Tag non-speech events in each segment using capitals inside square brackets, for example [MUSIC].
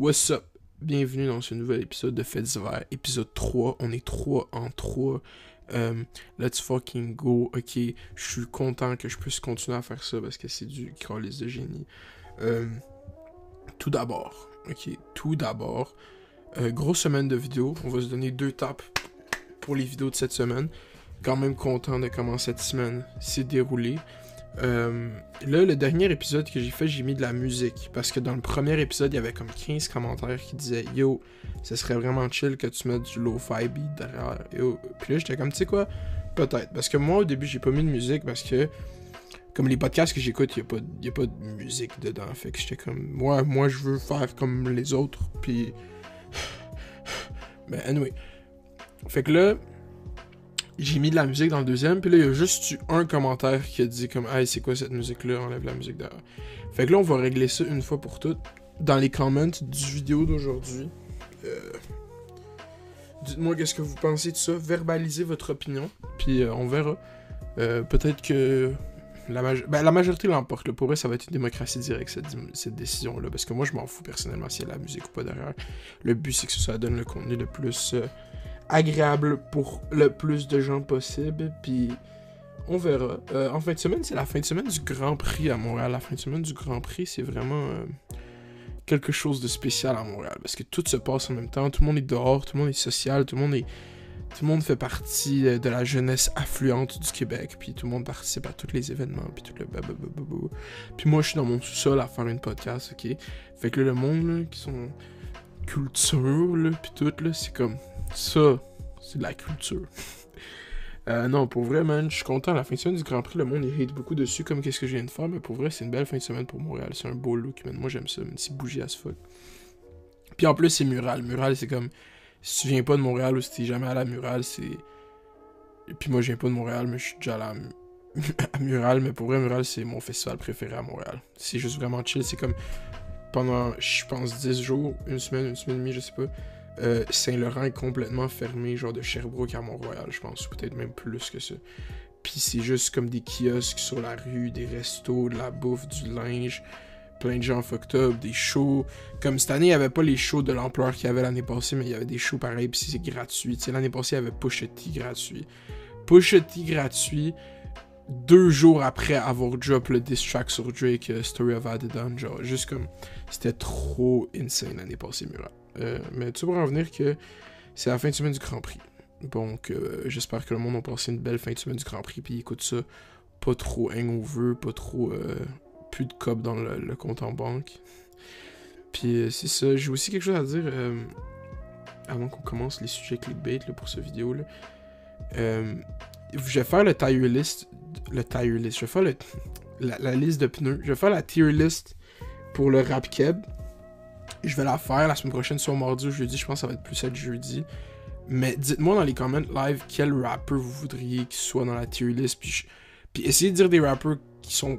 What's up? Bienvenue dans ce nouvel épisode de Fêtes d'hiver, épisode 3. On est 3 en 3. Euh, let's fucking go. Ok, je suis content que je puisse continuer à faire ça parce que c'est du crawlis de génie. Euh, tout d'abord, ok, tout d'abord, euh, grosse semaine de vidéos. On va se donner deux tapes pour les vidéos de cette semaine. Quand même content de comment cette semaine s'est déroulée. Euh, là, le dernier épisode que j'ai fait, j'ai mis de la musique. Parce que dans le premier épisode, il y avait comme 15 commentaires qui disaient Yo, ce serait vraiment chill que tu mettes du low-fi beat derrière. Yo. Puis là, j'étais comme, tu sais quoi? Peut-être. Parce que moi, au début, j'ai pas mis de musique parce que, comme les podcasts que j'écoute, il n'y a, pas de musique dedans. Fait que j'étais comme, moi, moi, je veux faire comme les autres. Puis. [SIGHS] Mais anyway. Fait que là, j'ai mis de la musique dans le deuxième, puis là, il y a juste eu un commentaire qui a dit comme Hey, c'est quoi cette musique-là? Enlève la musique derrière. Fait que là, on va régler ça une fois pour toutes dans les comments du vidéo d'aujourd'hui. Euh, Dites-moi qu'est-ce que vous pensez de ça, verbalisez votre opinion, puis euh, on verra. Euh, Peut-être que la, ben, majorité l'emporte. Pour vrai, ça va être une démocratie directe, cette, décision-là. Parce que moi, je m'en fous personnellement s'il y a la musique ou pas derrière. Le but, c'est que ça donne le contenu le plus agréable pour le plus de gens possible. Puis on verra. Euh, en fin de semaine, c'est la fin de semaine du Grand Prix à Montréal. La fin de semaine du Grand Prix, c'est vraiment euh, quelque chose de spécial à Montréal. Parce que tout se passe en même temps. Tout le monde est dehors, tout le monde est social, tout le monde est. Tout le monde fait partie de la jeunesse affluente du Québec, puis tout le monde participe à tous les événements, puis tout le Puis moi, je suis dans mon sous-sol à faire une podcast, ok? Fait que là, le monde, là, qui sont culture, là, puis tout, là, c'est comme ça, c'est de la culture. [LAUGHS] euh, non, pour vrai, man, je suis content. La fin de semaine du Grand Prix, le monde il hate beaucoup dessus, comme qu'est-ce que je viens de faire, mais pour vrai, c'est une belle fin de semaine pour Montréal. C'est un beau look, man. Moi, j'aime ça, même si bougie à fuck. Puis en plus, c'est mural. Mural, c'est comme. Si tu viens pas de Montréal ou si t'es jamais à la mural, c'est. Puis moi, je viens pas de Montréal, mais je suis déjà là [LAUGHS] à Mural. Mais pour vrai, Mural, c'est mon festival préféré à Montréal. C'est juste vraiment chill. C'est comme. Pendant, je pense, 10 jours, une semaine, une semaine et demie, je sais pas euh, Saint-Laurent est complètement fermé, genre de Sherbrooke à Mont-Royal, je pense, peut-être même plus que ça. Puis c'est juste comme des kiosques sur la rue, des restos, de la bouffe, du linge, plein de gens fucked up, des shows. Comme cette année, il n'y avait pas les shows de l'ampleur qu'il y avait l'année passée, mais il y avait des shows pareils, puis c'est gratuit. Tu sais, l'année passée, il y avait Pusha gratuit. Pusha gratuit, deux jours après avoir drop le diss track sur Drake, uh, Story of Adidon, genre, juste comme, c'était trop insane l'année passée, Murat. Euh, mais tu vas en venir que c'est la fin de semaine du Grand Prix. Donc, euh, j'espère que le monde a passé une belle fin de semaine du Grand Prix. Puis écoute ça, pas trop hangover, pas trop. Euh, plus de cop dans le, compte en banque. Puis c'est ça. J'ai aussi quelque chose à dire avant qu'on commence les sujets clickbait pour cette vidéo. Là. je vais faire le tire list. Le tire list. Je vais faire la, la, liste de pneus. Je vais faire la tier list pour le rap keb. Je vais la faire la semaine prochaine, soit mardi ou jeudi. Je pense que ça va être plus être jeudi. Mais dites-moi dans les commentaires live quel rappeur vous voudriez qu'il soit dans la tier list. Puis, essayez de dire des rappeurs qui sont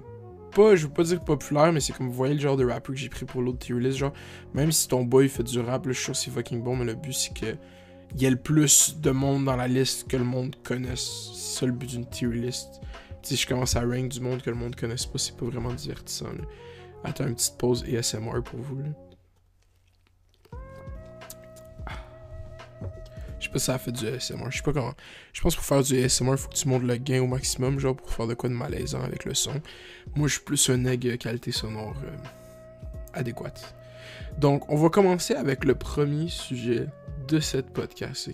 pas, je veux pas dire populaires, mais c'est comme vous voyez le genre de rappeur que j'ai pris pour l'autre tier list. Genre, même si ton boy fait du rap, là, je suis sûr c'est fucking bon, mais le but c'est que il y ait le plus de monde dans la liste que le monde connaisse. C'est ça le but d'une tier list. Si je commence à rank du monde que le monde connaisse pas, c'est pas vraiment divertissant. Attends une petite pause ASMR pour vous. Pas si ça fait du ASMR. Je sais pas comment. Je pense que pour faire du ASMR, il faut que tu montes le gain au maximum, genre pour faire de quoi de malaisant avec le son. Moi, je suis plus un egg qualité sonore euh, adéquate. Donc, on va commencer avec le premier sujet de cette podcast,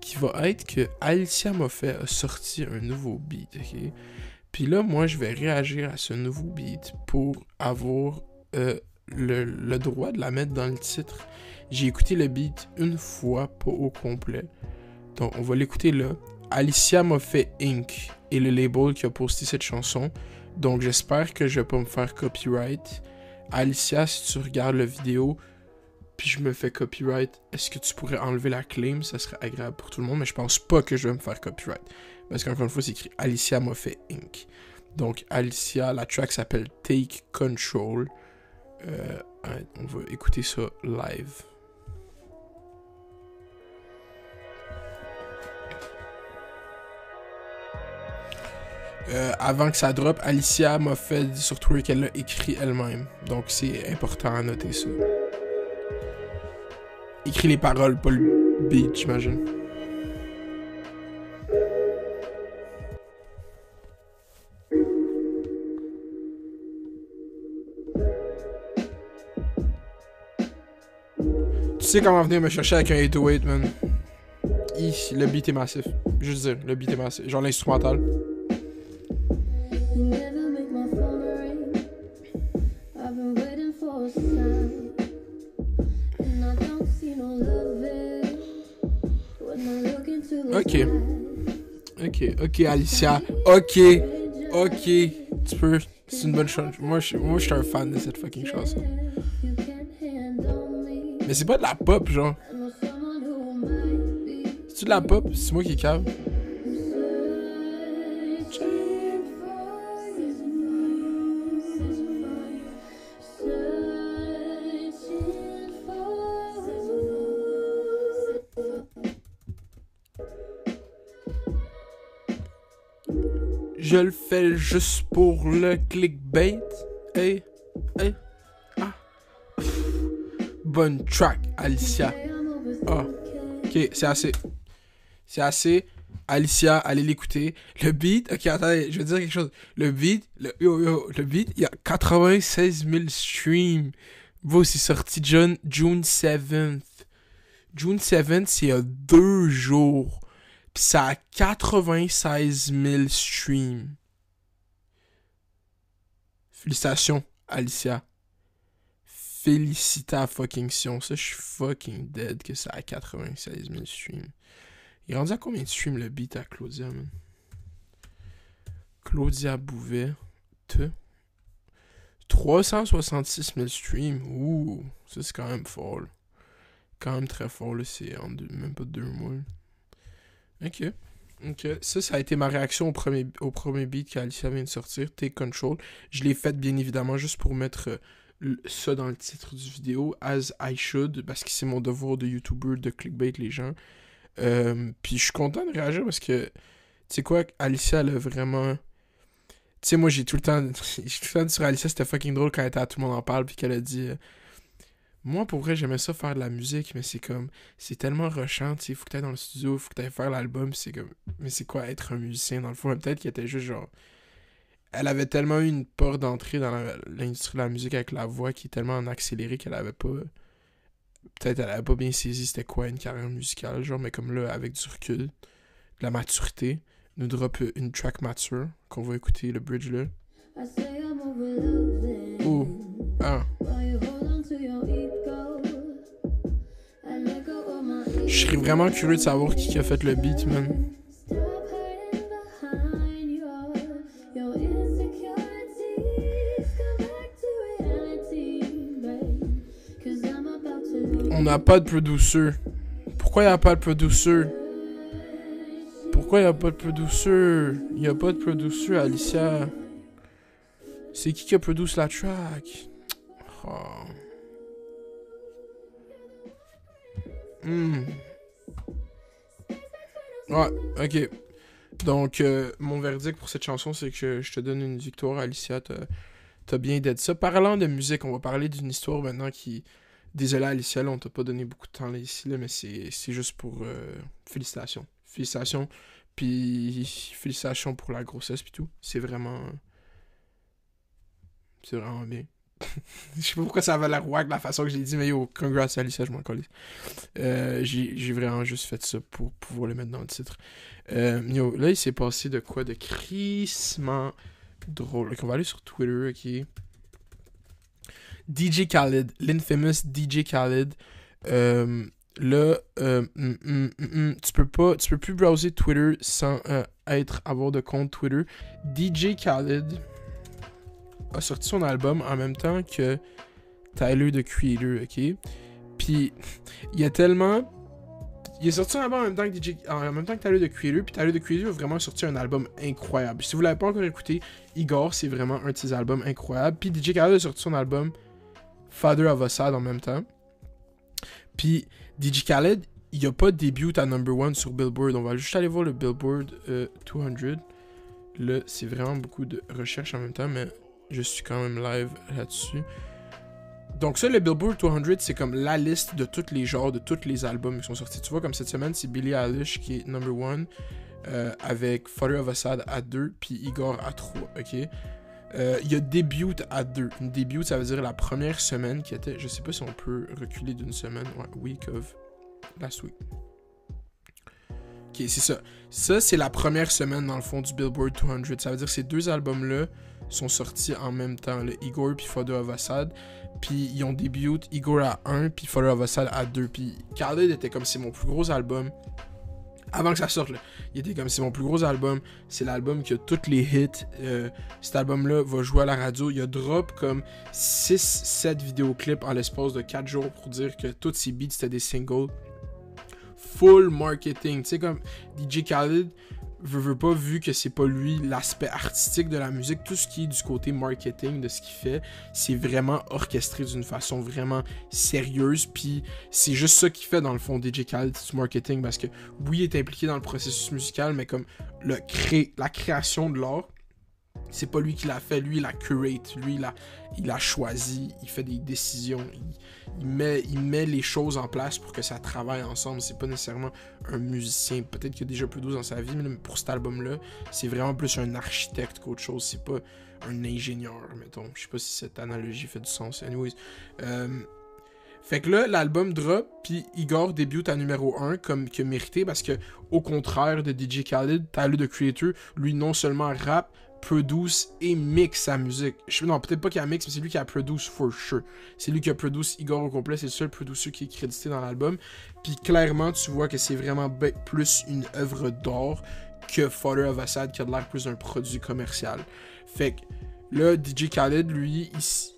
qui va être que Alicia Moffett a sorti un nouveau beat, ok? Puis là, moi, je vais réagir à ce nouveau beat pour avoir euh, le, droit de la mettre dans le titre. J'ai écouté le beat une fois, pas au complet. Donc, on va l'écouter là. Alicia m'a fait Inc. et le label qui a posté cette chanson. Donc, j'espère que je vais pas me faire copyright. Alicia, si tu regardes la vidéo, puis je me fais copyright, est-ce que tu pourrais enlever la claim? Ça serait agréable pour tout le monde, mais je pense pas que je vais me faire copyright. Parce qu'encore une fois, c'est écrit Alicia m'a fait Inc. Donc, Alicia, la track s'appelle Take Control. Euh, on va écouter ça live. Euh, avant que ça drop, Alicia m'a fait sur Twitter qu'elle l'a écrit elle-même. Donc c'est important à noter ça. écrit les paroles, pas le j'imagine. Sais comment venir me chercher avec un 808, man. Hi, le beat est massif. Juste dire, le beat est massif. Genre l'instrumental. I I Ok. Ok, ok, Alicia. Ok, ok. Tu peux. C'est une bonne chose. Moi, je moi, je suis un fan de cette fucking chanson. Mais c'est pas de la pop, genre. C'est de la pop? C'est moi qui cave. Je le fais juste pour le clickbait. Hey, hey. Bonne track, Alicia. Ah, ok, c'est assez. C'est assez. Alicia, allez l'écouter. Le beat, ok, attendez, je vais dire quelque chose. Le beat, le, yo, yo, le beat, il y a 96 000 streams. Bro, c'est sorti June, June 7th. June 7th, c'est il y a deux jours. Pis ça a 96 000 streams. Félicitations, Alicia. Félicita fucking Sion. Ça, je suis fucking dead que ça a 96 000 streams. Il est rendu à combien de streams le beat à Claudia, man? Claudia Bouvet. Te? 366 000 streams. Ouh, ça c'est quand même fort. Quand même très fort, là. C'est en deux- même pas deux mois. Ok. Ok. Ça, ça a été ma réaction au premier, au premier beat qu'Alicia vient de sortir, Take Control. Je l'ai faite bien évidemment juste pour mettre euh, ça dans le titre du vidéo, as I should, parce que c'est mon devoir de YouTuber de clickbait les gens. Euh, puis je suis content de réagir parce que, tu sais quoi, Alicia, elle a vraiment. Tu sais, moi, j'ai tout le temps. [LAUGHS] j'ai tout le temps sur Alicia, c'était fucking drôle quand elle était à Tout le monde en parle, puis qu'elle a dit. euh, moi, pour vrai, j'aimais ça faire de la musique, mais c'est comme. C'est tellement rushant, tu sais. Faut que t'ailles dans le studio, faut que t'ailles faire l'album, c'est comme. Mais c'est quoi être un musicien dans le fond? Peut-être qu'elle était juste genre. Elle avait tellement eu une porte d'entrée dans l'industrie de la musique avec la voix qui est tellement en accéléré qu'elle avait pas. Peut-être elle avait pas bien saisi c'était quoi une carrière musicale, genre, mais comme là, avec du recul, de la maturité, nous drop une track mature qu'on va écouter le bridge là. Ouh. Ah. Je serais vraiment curieux de savoir qui a fait le beat, man. On n'a pas de producer. Pourquoi y a pas de producer? Pourquoi y a pas de producer? Y a pas de producer, Alicia. C'est qui qui a produit la track? Oh. Hmm. Ouais, ok. Donc, euh, mon verdict pour cette chanson, c'est que je te donne une victoire, Alicia. T'as bien d'être ça. Parlant de musique, on va parler d'une histoire maintenant qui. Désolé, Alicia, là, on t'a pas donné beaucoup de temps là, ici, là, mais c'est c'est juste pour. euh, Félicitations. Félicitations. Puis, félicitations pour la grossesse, puis tout. C'est vraiment. C'est vraiment bien. [LAUGHS] Je sais pas pourquoi ça avait l'air wack la façon que je l'ai dit, mais yo, congrats Alicia, je m'en colle. Euh, j'ai j'ai vraiment juste fait ça pour pouvoir le mettre dans le titre. Euh, yo, là, il s'est passé de quoi de crissement drôle. On va aller sur Twitter, ok. DJ Khaled, l'infamous DJ Khaled. Euh, là, euh, hum, hum, hum, tu peux pas, tu peux plus browser Twitter sans être avoir de compte Twitter. DJ Khaled a sorti son album en même temps que Tyler the Creator, ok? Puis [LAUGHS] il y a tellement il a sorti un album en même temps que DJ, Tyler the Creator, puis Tyler the Creator a vraiment sorti un album incroyable. Si vous l'avez pas encore écouté, Igor, c'est vraiment un de ses albums incroyables. Puis DJ Khaled a sorti son album Father of Assad en même temps. Puis DJ Khaled, il a pas de début à number one sur Billboard. On va juste aller voir le Billboard euh, 200. Là, c'est vraiment beaucoup de recherche en même temps, mais je suis quand même live là-dessus. Donc ça, le Billboard 200, c'est comme la liste de tous les genres, de tous les albums qui sont sortis. Tu vois, comme cette semaine, c'est Billie Eilish qui est number one, euh, avec Father of Assad à 2, puis Igor à 3, ok? Euh, Il y a Debut à 2. Une début, ça veut dire la première semaine qui était, je sais pas si on peut reculer d'une semaine, ouais, week of last week. Ok, c'est ça. Ça, c'est la première semaine dans le fond du Billboard 200. Ça veut dire que ces deux albums-là sont sortis en même temps, le Igor puis Father of Assad. Puis ils ont début Igor à 1, puis Father of Assad à 2. Puis Khaled était comme c'est mon plus gros album. Avant que ça sorte, il était comme c'est mon plus gros album. C'est l'album qui a tous les hits. Euh, cet album-là va jouer à la radio. Il a drop comme 6-7 vidéoclips en l'espace de 4 jours pour dire que tous ses beats c'était des singles. Full marketing. Tu sais, comme DJ Khaled veut, veut pas, vu que c'est pas lui l'aspect artistique de la musique, tout ce qui est du côté marketing de ce qu'il fait, c'est vraiment orchestré d'une façon vraiment sérieuse. Puis c'est juste ça qu'il fait dans le fond DJ Khaled, du marketing, parce que oui, il est impliqué dans le processus musical, mais comme le cré la création de l'art, c'est pas lui qui l'a fait, lui il a curate, lui il a, il a choisi, il fait des décisions, il, met, il met les choses en place pour que ça travaille ensemble. C'est pas nécessairement un musicien, peut-être qu'il y a déjà plus d'eau dans sa vie, mais pour cet album-là, c'est vraiment plus un architecte qu'autre chose. C'est pas un ingénieur, mettons. Je sais pas si cette analogie fait du sens. Anyways. Euh, fait que là, l'album drop, puis Igor débute à numéro 1 comme que mérité parce que, au contraire de DJ Khaled, Tyler the Creator, lui non seulement rap, produce et mix sa musique. Je, non, peut-être pas qu'il a mix, mais c'est lui qui a produce for sure. C'est lui qui a produce Igor au complet, c'est le seul producer qui est crédité dans l'album. Puis clairement, tu vois que c'est vraiment plus une œuvre d'art que Father of Assad qui a de l'air plus d'un produit commercial. Fait que là, DJ Khaled, lui,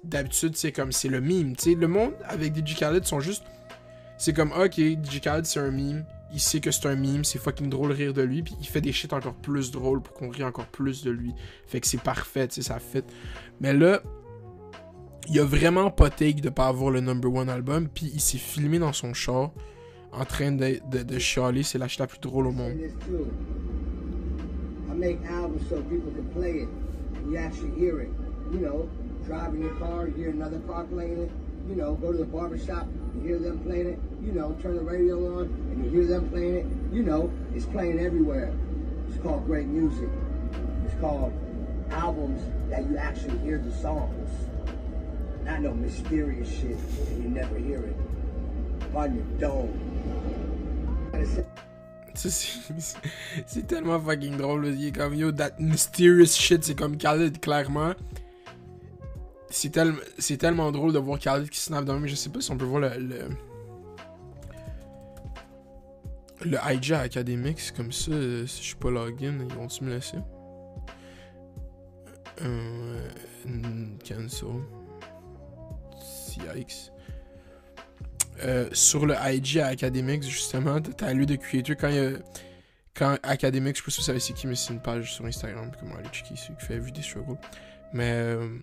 d'habitude, c'est comme c'est le meme. Tu sais, le monde avec DJ Khaled sont juste. C'est comme, ok, DJ Khaled, c'est un meme. Il sait que c'est un meme, c'est fucking drôle de rire de lui, puis il fait des shit encore plus drôles pour qu'on rie encore plus de lui. Fait que c'est parfait, tu sais, ça fit. Mais là, il a vraiment pas take de pas avoir le number one album, puis il s'est filmé dans son char en train de, de, de chialer, c'est la shit la plus drôle au monde. Driving your car, hear another car playing it. You know, go to the barber shop, you hear them playing it. You know, turn the radio on and you hear them playing it. You know, it's playing everywhere. It's called great music. It's called albums that you actually hear the songs. Not no mysterious shit and you never hear it. On your dome. [LAUGHS] C'est tellement fucking drôle. Il est comme yo, that mysterious shit. C'est comme Khaled, clairement. C'est c'est tellement drôle de voir Khaled qui snap dans le. Je sais pas si on peut voir le. Le, le IG Academics comme ça. euh, Si je suis pas login, ils vont-tu me laisser? Euh, cancel. Yikes. Euh, sur le IG à Academics, justement, t'as lu de Creator quand il y a. Quand Academics, je sais pas si vous savez c'est qui, mais c'est une page sur Instagram, comment aller c'est qui fait vu des struggles. Mais. euh,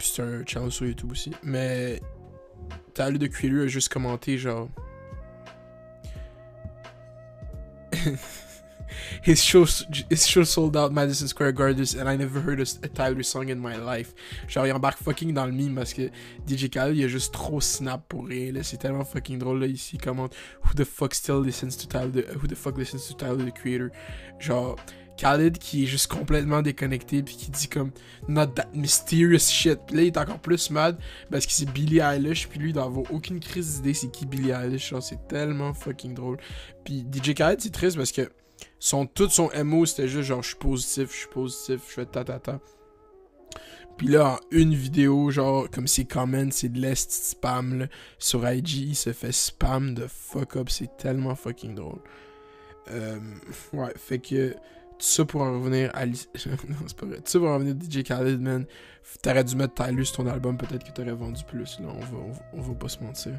c'est un channel sur YouTube aussi. Mais. Lu de Creator a juste commenté, genre. [LAUGHS] his show, his show sold out Madison Square Garden and I never heard a, Tyler song in my life. Genre, il embarque fucking dans le meme parce que DJ Khaled, il a juste trop snap pour rien. C'est tellement fucking drôle là ici. Comment Who the fuck still listens to Tyler the, Who the fuck listens to Tyler the Creator? Genre, Khaled qui est juste complètement déconnecté puis qui dit comme Not that mysterious shit. Puis là, il est encore plus mad parce que c'est Billie Eilish. Puis lui, il avoir aucune crise d'idée c'est qui Billie Eilish. C'est tellement fucking drôle. Puis DJ Khaled, c'est triste parce que son, tout son MO, c'était juste genre, je suis positif, je suis positif, je fais ta ta ta. Puis là, en une vidéo, genre, comme ses comments, c'est de l'est spam, là, sur IG, il se fait spam de fuck up, c'est tellement fucking drôle. Euh, ouais, fait que, ça pour en revenir à... [LAUGHS] non, c'est pas vrai. Pour en revenir à DJ Khaled, man. T'aurais dû mettre Tyler sur ton album, peut-être que t'aurais vendu plus, là, on va, on va, pas se mentir.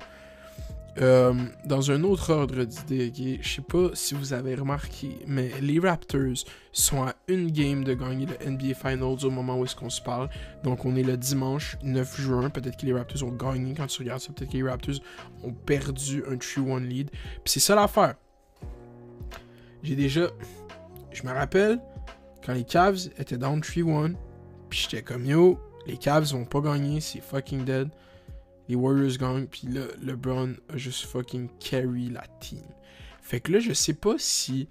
Euh, dans un autre ordre d'idée, ok, je sais pas si vous avez remarqué, mais les Raptors sont à une game de gagner le NBA Finals au moment où est-ce qu'on se parle. Donc on est le dimanche 9 juin. Peut-être que les Raptors ont gagné quand tu regardes ça. Peut-être que les Raptors ont perdu un 3-1 lead. Puis c'est ça l'affaire. J'ai déjà. Je me rappelle quand les Cavs étaient down 3-1. Puis j'étais comme yo, Les Cavs vont pas gagner, c'est fucking dead. Les Warriors gagnent, puis là, LeBron a juste fucking carry la team. Fait que là, je sais pas si.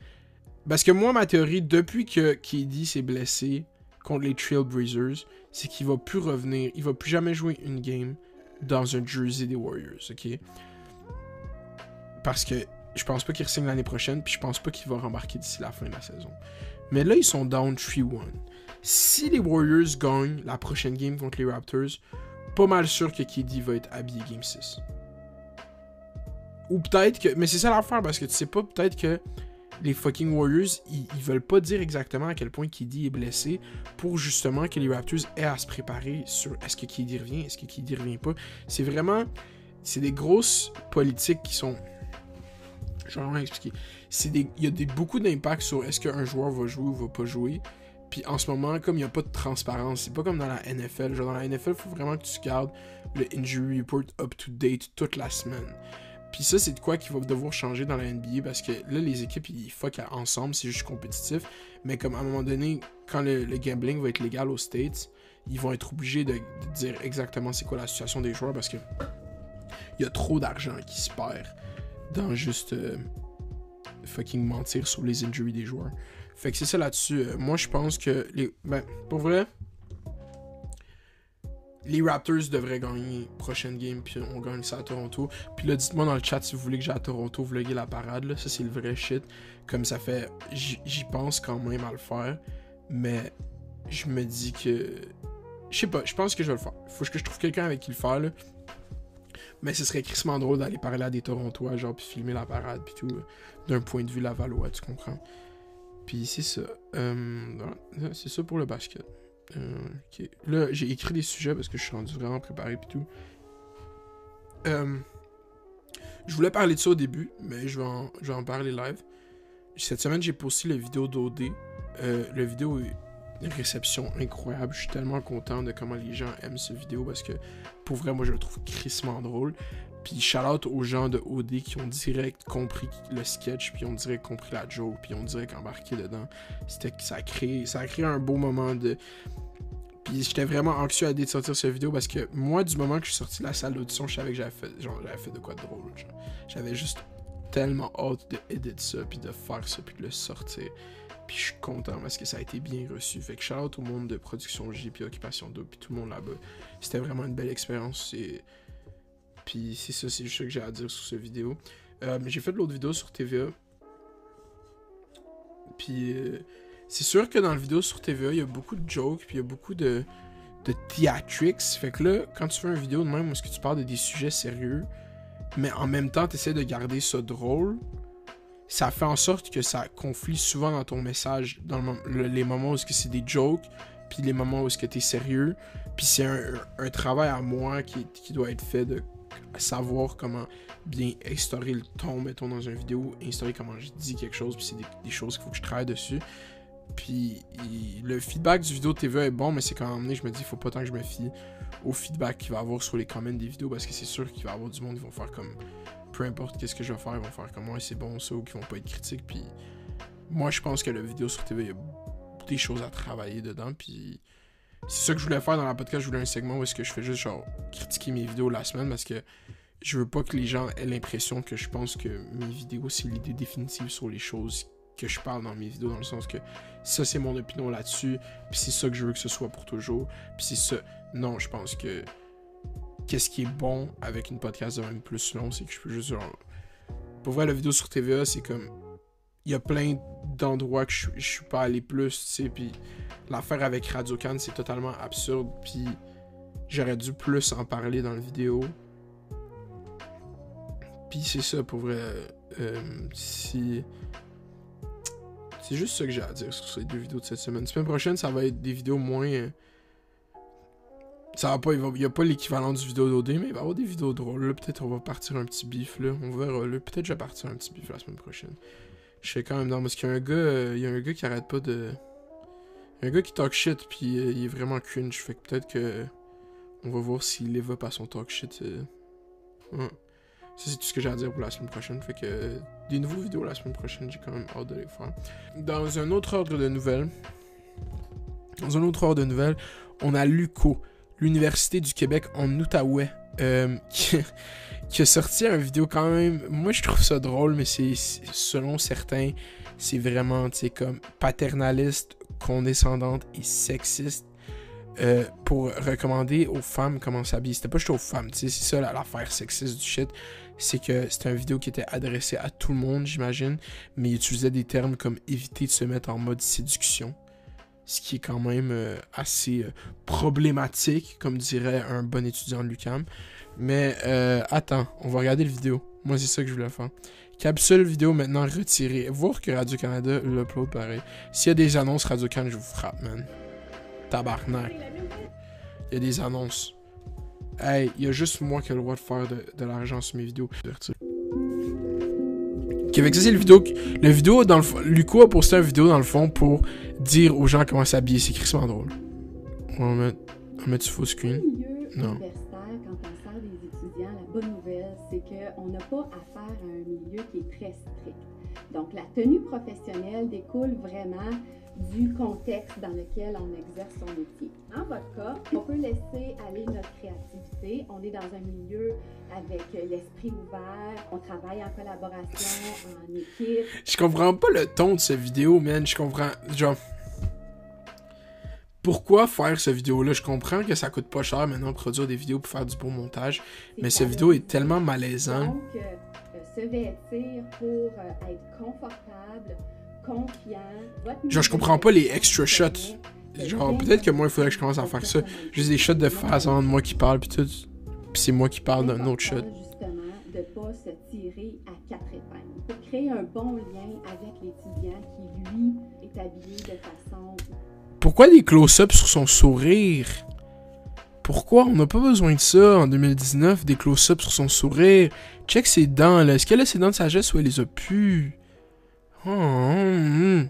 Parce que moi, ma théorie, depuis que KD s'est blessé contre les Trailblazers, c'est qu'il va plus revenir. Il va plus jamais jouer une game dans un jersey des Warriors, ok? Parce que je pense pas qu'il signe l'année prochaine, puis je pense pas qu'il va rembarquer d'ici la fin de la saison. Mais là, ils sont down 3-1. Si les Warriors gagnent la prochaine game contre les Raptors, pas mal sûr que KD va être habillé Game 6. Ou peut-être que. Mais c'est ça l'affaire, parce que tu sais pas, peut-être que les fucking Warriors, ils, veulent pas dire exactement à quel point KD est blessé pour justement que les Raptors aient à se préparer sur est-ce que KD revient, est-ce que KD revient pas. C'est vraiment. C'est des grosses politiques qui sont. Je vais vraiment expliquer. Il y a des, beaucoup d'impact sur est-ce qu'un joueur va jouer ou va pas jouer. Puis en ce moment, comme il n'y a pas de transparence, c'est pas comme dans la NFL. Genre dans la NFL, il faut vraiment que tu gardes le injury report up to date toute la semaine. Puis ça, c'est de quoi qui va devoir changer dans la NBA parce que là, les équipes, ils fuck ensemble, c'est juste compétitif. Mais comme à un moment donné, quand le, le gambling va être légal aux States, ils vont être obligés de, de dire exactement c'est quoi la situation des joueurs parce que il y a trop d'argent qui se perd dans juste euh, fucking mentir sur les injuries des joueurs. Fait que c'est ça là-dessus. Euh, moi, je pense que les. Ben, pour vrai, les Raptors devraient gagner prochaine game, puis on gagne ça à Toronto. Puis là, dites-moi dans le chat si vous voulez que j'aille à Toronto vlogger la parade. Là. Ça, c'est le vrai shit. Comme ça fait. J'y pense quand même à le faire. Mais je me dis que. Je sais pas, je pense que je vais le faire. Faut que je trouve quelqu'un avec qui le faire. Là. Mais ce serait crissement drôle d'aller parler à des Torontois, genre, puis filmer la parade, puis tout, euh, d'un point de vue Lavallois, tu comprends? Puis c'est ça. Euh, c'est ça pour le basket. Euh. Là, j'ai écrit des sujets parce que je suis rendu vraiment préparé, puis tout. Je voulais parler de ça au début, mais je vais en, je vais en parler live. Cette semaine, j'ai posté la vidéo d'OD. La vidéo une réception incroyable. Je suis tellement content de comment les gens aiment cette vidéo parce que pour vrai, moi je le trouve crissement drôle. Puis shout out aux gens de OD qui ont direct compris le sketch, puis ont direct compris la joke, puis ont direct embarqué dedans. C'était ça a créé, ça a créé un beau moment de. Puis j'étais vraiment anxieux à l'idée de sortir cette vidéo parce que moi, du moment que je suis sorti de la salle d'audition, je savais que j'avais fait, fait de quoi de drôle. J'avais juste tellement hâte de éditer ça, puis de faire ça, puis de le sortir. Puis je suis content parce que ça a été bien reçu. Fait que shout out au monde de Production J, puis Occupation Double, puis tout le monde là-bas. C'était vraiment une belle expérience. Puis c'est ça, c'est juste ça que j'ai à dire sur cette vidéo. Euh, j'ai fait de l'autre vidéo sur TVA. Puis euh, c'est sûr que dans la vidéo sur TVA, il y a beaucoup de jokes, puis il y a beaucoup de, de theatrics. Fait que là, quand tu fais une vidéo de même où est-ce que tu parles de des sujets sérieux, mais en même temps, tu essaies de garder ça drôle, ça fait en sorte que ça conflit souvent dans ton message, dans les moments où c'est des jokes, puis les moments où est-ce que tu es sérieux. Puis c'est un, travail à moi qui, doit être fait de savoir comment bien instaurer le ton, mettons, dans une vidéo, instaurer comment je dis quelque chose, puis c'est des, choses qu'il faut que je travaille dessus. Puis le feedback du vidéo TV est bon, mais c'est quand même je me dis, faut pas tant que je me fie au feedback qu'il va avoir sur les comments des vidéos, parce que c'est sûr qu'il va y avoir du monde qui vont faire comme, peu importe qu'est-ce que je vais faire, ils vont faire comme, ouais, c'est bon ça, ou qui vont pas être critiques, puis moi, je pense que la vidéo sur TV, il y a des choses à travailler dedans, puis c'est ça que je voulais faire dans la podcast, je voulais un segment où est-ce que je fais juste, genre, critiquer mes vidéos la semaine, parce que je veux pas que les gens aient l'impression que je pense que mes vidéos, c'est l'idée définitive sur les choses que je parle dans mes vidéos, dans le sens que ça, c'est mon opinion là-dessus, puis c'est ça que je veux que ce soit pour toujours, puis c'est ça. Non, je pense que qu'est-ce qui est bon avec une podcast de même plus long, c'est que je peux juste, genre... Pour voir la vidéo sur TVA, c'est comme... Il y a plein d'endroits que je, je suis pas allé plus, tu sais, puis l'affaire avec Radio Can, c'est totalement absurde, puis j'aurais dû plus en parler dans la vidéo. Puis c'est ça, pour vrai. euh, si. C'est juste ça que j'ai à dire sur ces deux vidéos de cette semaine. La semaine prochaine, ça va être des vidéos moins. Ça va pas. Il va- il y a pas l'équivalent du vidéo d'OD, mais il va y avoir des vidéos drôles. Là, peut-être on va partir un petit bif, là. On verra, là. Peut-être je vais partir un petit bif la semaine prochaine. Je fais quand même dans. Parce qu'il y a un gars. euh, il y a un gars qui arrête pas de. Il y a un gars qui talk shit, puis euh, il est vraiment cringe. Fait que peut-être que. On va voir s'il up à son talk shit. euh. Ça, c'est tout ce que j'ai à dire pour la semaine prochaine. Fait que des nouveaux vidéos la semaine prochaine, j'ai quand même hâte de les faire. Dans un autre ordre de nouvelles, dans un autre ordre de nouvelles, on a Luco l'Université du Québec en Outaouais, euh, [LAUGHS] qui, a sorti une vidéo quand même. Moi, je trouve ça drôle, mais c'est selon certains, c'est vraiment, comme paternaliste, condescendante et sexiste. euh, pour recommander aux femmes comment s'habiller. C'était pas juste aux femmes, c'est ça la- l'affaire sexiste du shit. C'est que c'était une vidéo qui était adressée à tout le monde, j'imagine, mais il utilisait des termes comme éviter de se mettre en mode séduction. Ce qui est quand même euh, assez euh, problématique, comme dirait un bon étudiant de l'UQAM. Mais euh, attends, on va regarder la vidéo. Moi, c'est ça que je voulais faire. Capsule vidéo maintenant retirée. Voir que Radio-Canada l'upload pareil. S'il y a des annonces Radio-Can, je vous frappe, man. Tabarnak. Il y a des annonces. Hey, il y a juste moi qui ai le droit de faire de, de l'argent sur mes vidéos. Fait que ça, c'est le vidéo. Le vidéo, dans le fond. Luco a posté une vidéo dans le fond pour dire aux gens comment s'habiller. C'est crissement drôle. On va mettre, on va mettre du full screen. Non. quand on des étudiants, la bonne nouvelle, c'est qu'on n'a pas affaire à un milieu qui est très strict. Donc, la tenue professionnelle découle vraiment du contexte dans lequel on exerce son métier. En votre cas, on peut laisser aller notre créativité. On est dans un milieu avec l'esprit ouvert, on travaille en collaboration, en équipe. Je comprends pas le ton de cette vidéo, man. Je comprends. Genre. Pourquoi faire cette vidéo-là? Je comprends que ça coûte pas cher maintenant produire des vidéos pour faire du beau montage. Mais cette vidéo est tellement malaisante. Donc, euh, euh, se vêtir pour euh, être confortable, Genre, je comprends pas les extra shots. Genre, peut-être que moi, il faudrait que je commence à faire ça. Juste des shots de face avant de moi qui parle, puis tout. Puis c'est moi qui parle d'un autre shot. important, justement, de pas se tirer à quatre épingles. Pour créer un bon lien avec l'étudiant qui, lui, est habillé de façon Pourquoi des close-ups sur son sourire? Pourquoi? On n'a pas besoin de ça en 2019, des close-ups sur son sourire. Check ses dents, là. Est-ce qu'elle a ses dents de sagesse ou elle les a pu? Hum, hum.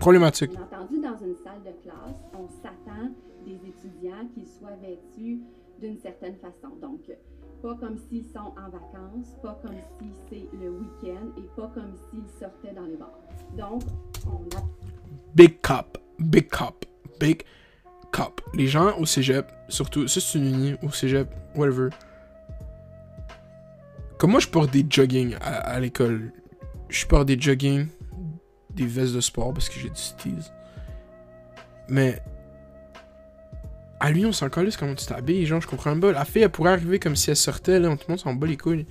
Problématique. Bien entendu, dans une salle de classe, on s'attend des étudiants qu'ils soient vêtus d'une certaine façon. Donc, pas comme s'ils sont en vacances, pas comme si c'est le week-end et pas comme s'ils sortaient dans les bars. Donc, on a Big cop. Big cop. Big cop. Les gens au cégep, surtout, ça c'est une uni, au cégep, whatever. Comme moi, je porte des jogging à, à l'école. Je porte des jogging, des vestes de sport parce que j'ai du steeze. Mais. À lui, on s'en calisse comment tu t'habilles, genre, je comprends pas. La fille, elle pourrait arriver comme si elle sortait, là, tout le monde s'en les couilles.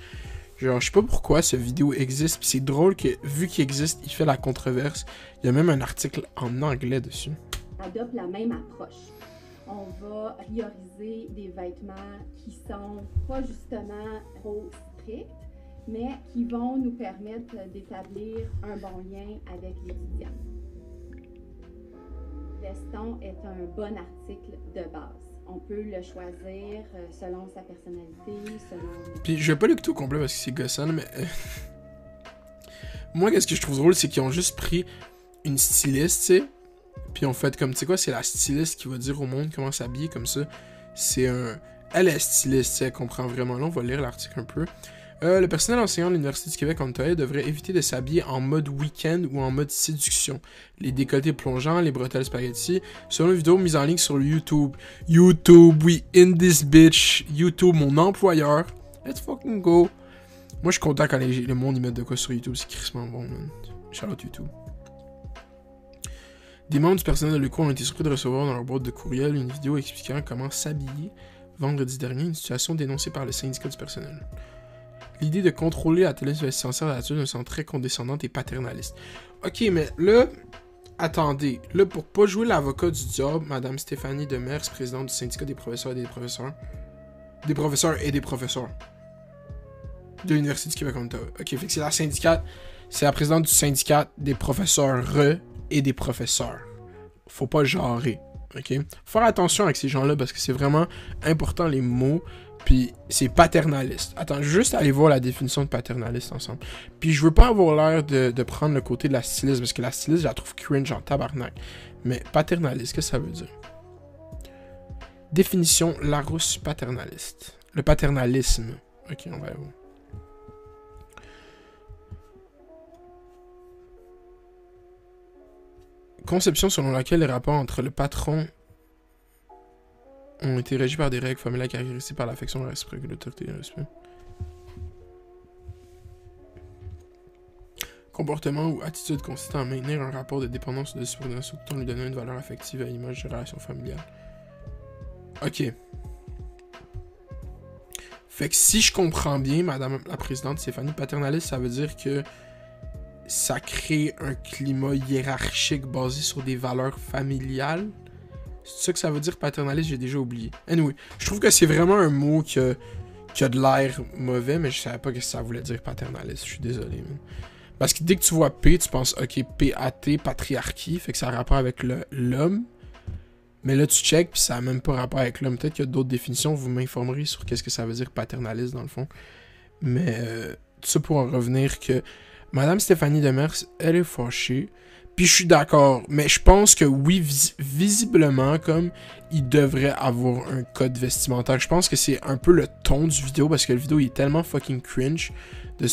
Genre, je sais pas pourquoi cette vidéo existe, pis c'est drôle que, vu qu'il existe, il fait la controverse. Il y a même un article en anglais dessus. adopte la même approche. On va prioriser des vêtements qui sont pas justement trop stricts, mais qui vont nous permettre d'établir un bon lien avec l'étudiant. Veston est un bon article de base. On peut le choisir euh, selon sa personnalité, selon... Puis je vais pas l'écouter au complet parce que c'est gossant, mais. euh, [LAUGHS] Moi, qu'est-ce que je trouve drôle, c'est qu'ils ont juste pris une styliste, tu sais. Puis on fait comme, tu sais quoi, c'est la styliste qui va dire au monde comment s'habiller comme ça. C'est un. Elle est styliste, tu sais, elle comprend vraiment. Là, on va lire l'article un peu. Euh, le personnel enseignant de l'Université du Québec en Ontario devrait éviter de s'habiller en mode week-end ou en mode séduction. Les décolletés plongeants, les bretelles spaghetti, selon une vidéo mise en ligne sur YouTube. YouTube, we in this bitch. YouTube, mon employeur. Let's fucking go. Moi, je suis content quand le monde y met de quoi sur YouTube. C'est crissement bon, man. Shout out YouTube. Des membres du personnel de l'ECO ont été surpris de recevoir dans leur boîte de courriel une vidéo expliquant comment s'habiller vendredi dernier, une situation dénoncée par le syndicat du personnel. L'idée de contrôler la télé vestimentaire de l'attitude me semble très condescendante et paternaliste. Ok, mais là, attendez. Là, pour pas jouer l'avocat du diable, Madame Stéphanie Demers, présidente du syndicat des professeurs et des professeurs, des professeurs et des professeurs de l'Université du Québec Ontario. Ok, fait que c'est la syndicate, c'est la présidente du syndicat des professeurs et des professeurs. Faut pas genrer, ok? Faut faire attention avec ces gens-là parce que c'est vraiment important les mots, puis c'est paternaliste. Attends, juste aller voir la définition de paternaliste ensemble. Puis je veux pas avoir l'air de, prendre le côté de la styliste parce que la styliste, je la trouve cringe en tabarnak. Mais paternaliste, qu'est-ce que ça veut dire? Définition Larousse paternaliste. Le paternalisme. Ok, on va aller voir. Conception selon laquelle les rapports entre le patron ont été régis par des règles familiales caractérisées par l'affection, le respect, l'autorité et le respect. Comportement ou attitude consistant à maintenir un rapport de dépendance ou de subordination tout en lui donnant une valeur affective à l'image de relation familiale. Ok. Fait que si je comprends bien, Madame la Présidente Stéphanie, paternaliste, ça veut dire que ça crée un climat hiérarchique basé sur des valeurs familiales? C'est ça que ça veut dire paternaliste, j'ai déjà oublié. Anyway, je trouve que c'est vraiment un mot qui a, a de l'air mauvais, mais je savais pas que ça voulait dire paternaliste. Je suis désolé. man. Parce que dès que tu vois P, tu penses, ok, P-A-T, patriarchie, fait que ça a rapport avec l'homme. Mais là, tu check, puis ça a même pas rapport avec l'homme. Peut-être qu'il y a d'autres définitions, vous m'informerez sur qu'est-ce que ça veut dire paternaliste dans le fond. Mais euh, tout ça pour en revenir que Madame Stéphanie Demers, elle est fâchée. Puis je suis d'accord, mais je pense que oui, vis- visiblement, comme il devrait avoir un code vestimentaire. Je pense que c'est un peu le ton du vidéo parce que le vidéo il est tellement fucking cringe. De...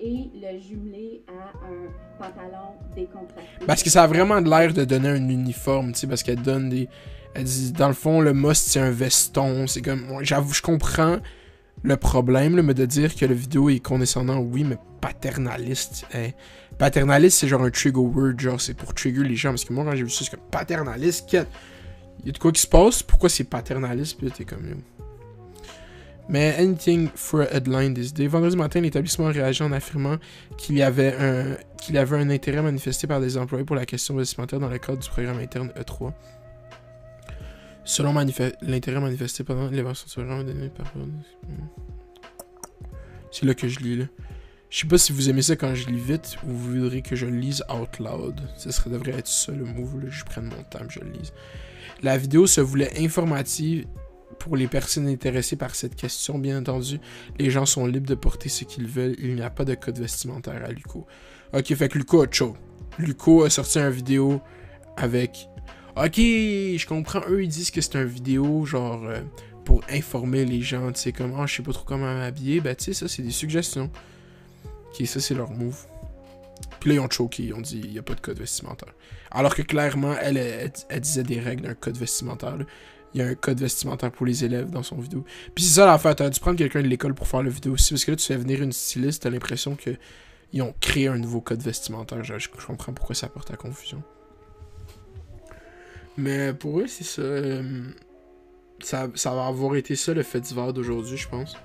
et le jumeler à un pantalon décontracté. Parce que ça a vraiment de l'air de donner un uniforme, tu sais, parce qu'elle donne des. Elle dit, dans le fond, le must c'est un veston. C'est comme. J'avoue, je comprends le problème, là, mais de dire que le vidéo est condescendant, oui, mais paternaliste. hein. Paternaliste, c'est genre un trigger word, genre c'est pour trigger les gens. Parce que moi, quand j'ai vu ça, c'est comme paternaliste, quel- il y a de quoi qui se passe, pourquoi c'est paternaliste, puis t'es comme. Mais anything for a headline this day. Vendredi matin, l'établissement a réagi en affirmant qu'il avait un qu'il avait un intérêt manifesté par des employés pour la question vestimentaire dans le cadre du programme interne E3. Selon l'intérêt manifesté pendant du programme donné par... C'est là que je lis, là. Je sais pas si vous aimez ça quand je lis vite ou vous voudrez que je lise out loud. Ça serait, devrait être ça le move. Je prenne mon temps je le lise. La vidéo se voulait informative pour les personnes intéressées par cette question, bien entendu. Les gens sont libres de porter ce qu'ils veulent. Il n'y a pas de code vestimentaire à Luco. Ok, fait que Luco a chaud. Luco a sorti une vidéo avec. Ok, je comprends. Eux, ils disent que c'est une vidéo genre euh, pour informer les gens. Tu sais, comme, ah, je sais pas trop comment m'habiller. Ben, tu sais, ça, c'est des suggestions. Ok, ça, c'est leur move. Puis là, ils ont choqué. Ils ont dit, il n'y a pas de code vestimentaire. Alors que clairement, elle, elle, disait des règles d'un code vestimentaire. Il y a un code vestimentaire pour les élèves dans son vidéo. Puis c'est ça l'affaire. T'aurais dû prendre quelqu'un de l'école pour faire la vidéo aussi. Parce que là, tu fais venir une styliste. T'as l'impression que ils ont créé un nouveau code vestimentaire. Je, je comprends pourquoi ça porte à confusion. Mais pour eux, c'est ça. euh, ça. Ça va avoir été ça le fait divers d'aujourd'hui, je pense.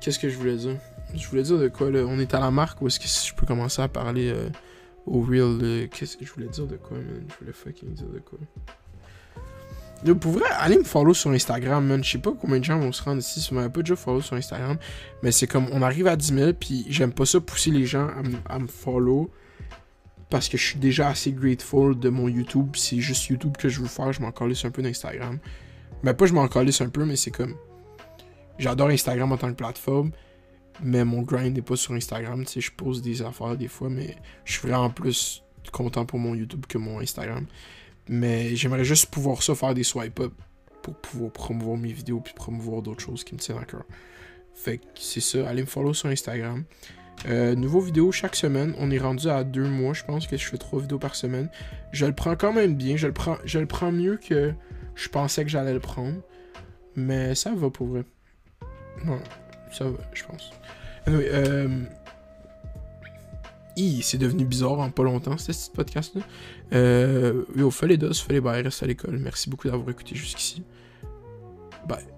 Qu'est-ce que je voulais dire? Je voulais dire de quoi là? On est à la marque ou est-ce que je peux commencer à parler euh, au real là? Qu'est-ce que je voulais dire de quoi, man? Je voulais fucking dire de quoi. Là, pour vrai, allez me follow sur Instagram, man. Je sais pas combien de gens vont se rendre ici. Si vous m'avez pas déjà follow sur Instagram. Mais c'est comme, on arrive à 10 000, puis j'aime pas ça pousser les gens à me follow. Parce que je suis déjà assez grateful de mon YouTube. C'est juste YouTube que je veux faire. Je m'en calisse un peu d'Instagram. Mais pas je m'en calisse un peu, mais c'est comme. J'adore Instagram en tant que plateforme. Mais mon grind n'est pas sur Instagram. Tu sais, je pose des affaires des fois, mais je suis vraiment plus content pour mon YouTube que mon Instagram. Mais j'aimerais juste pouvoir ça, faire des swipe up pour pouvoir promouvoir mes vidéos puis promouvoir d'autres choses qui me tiennent à cœur. Fait que c'est ça, allez me follow sur Instagram. Euh, nouveau vidéo chaque semaine. On est rendu à deux mois, je pense que je fais trois vidéos par semaine. Je le prends quand même bien. Je le prends, je le prends mieux que je pensais que j'allais le prendre. Mais ça va pour vrai. Ouais, ça va, je pense. Anyway, euh... C'est devenu bizarre en pas longtemps, ce petit podcast-là. Euh, yo, fais les dos, fais les reste à l'école. Merci beaucoup d'avoir écouté jusqu'ici. Bye.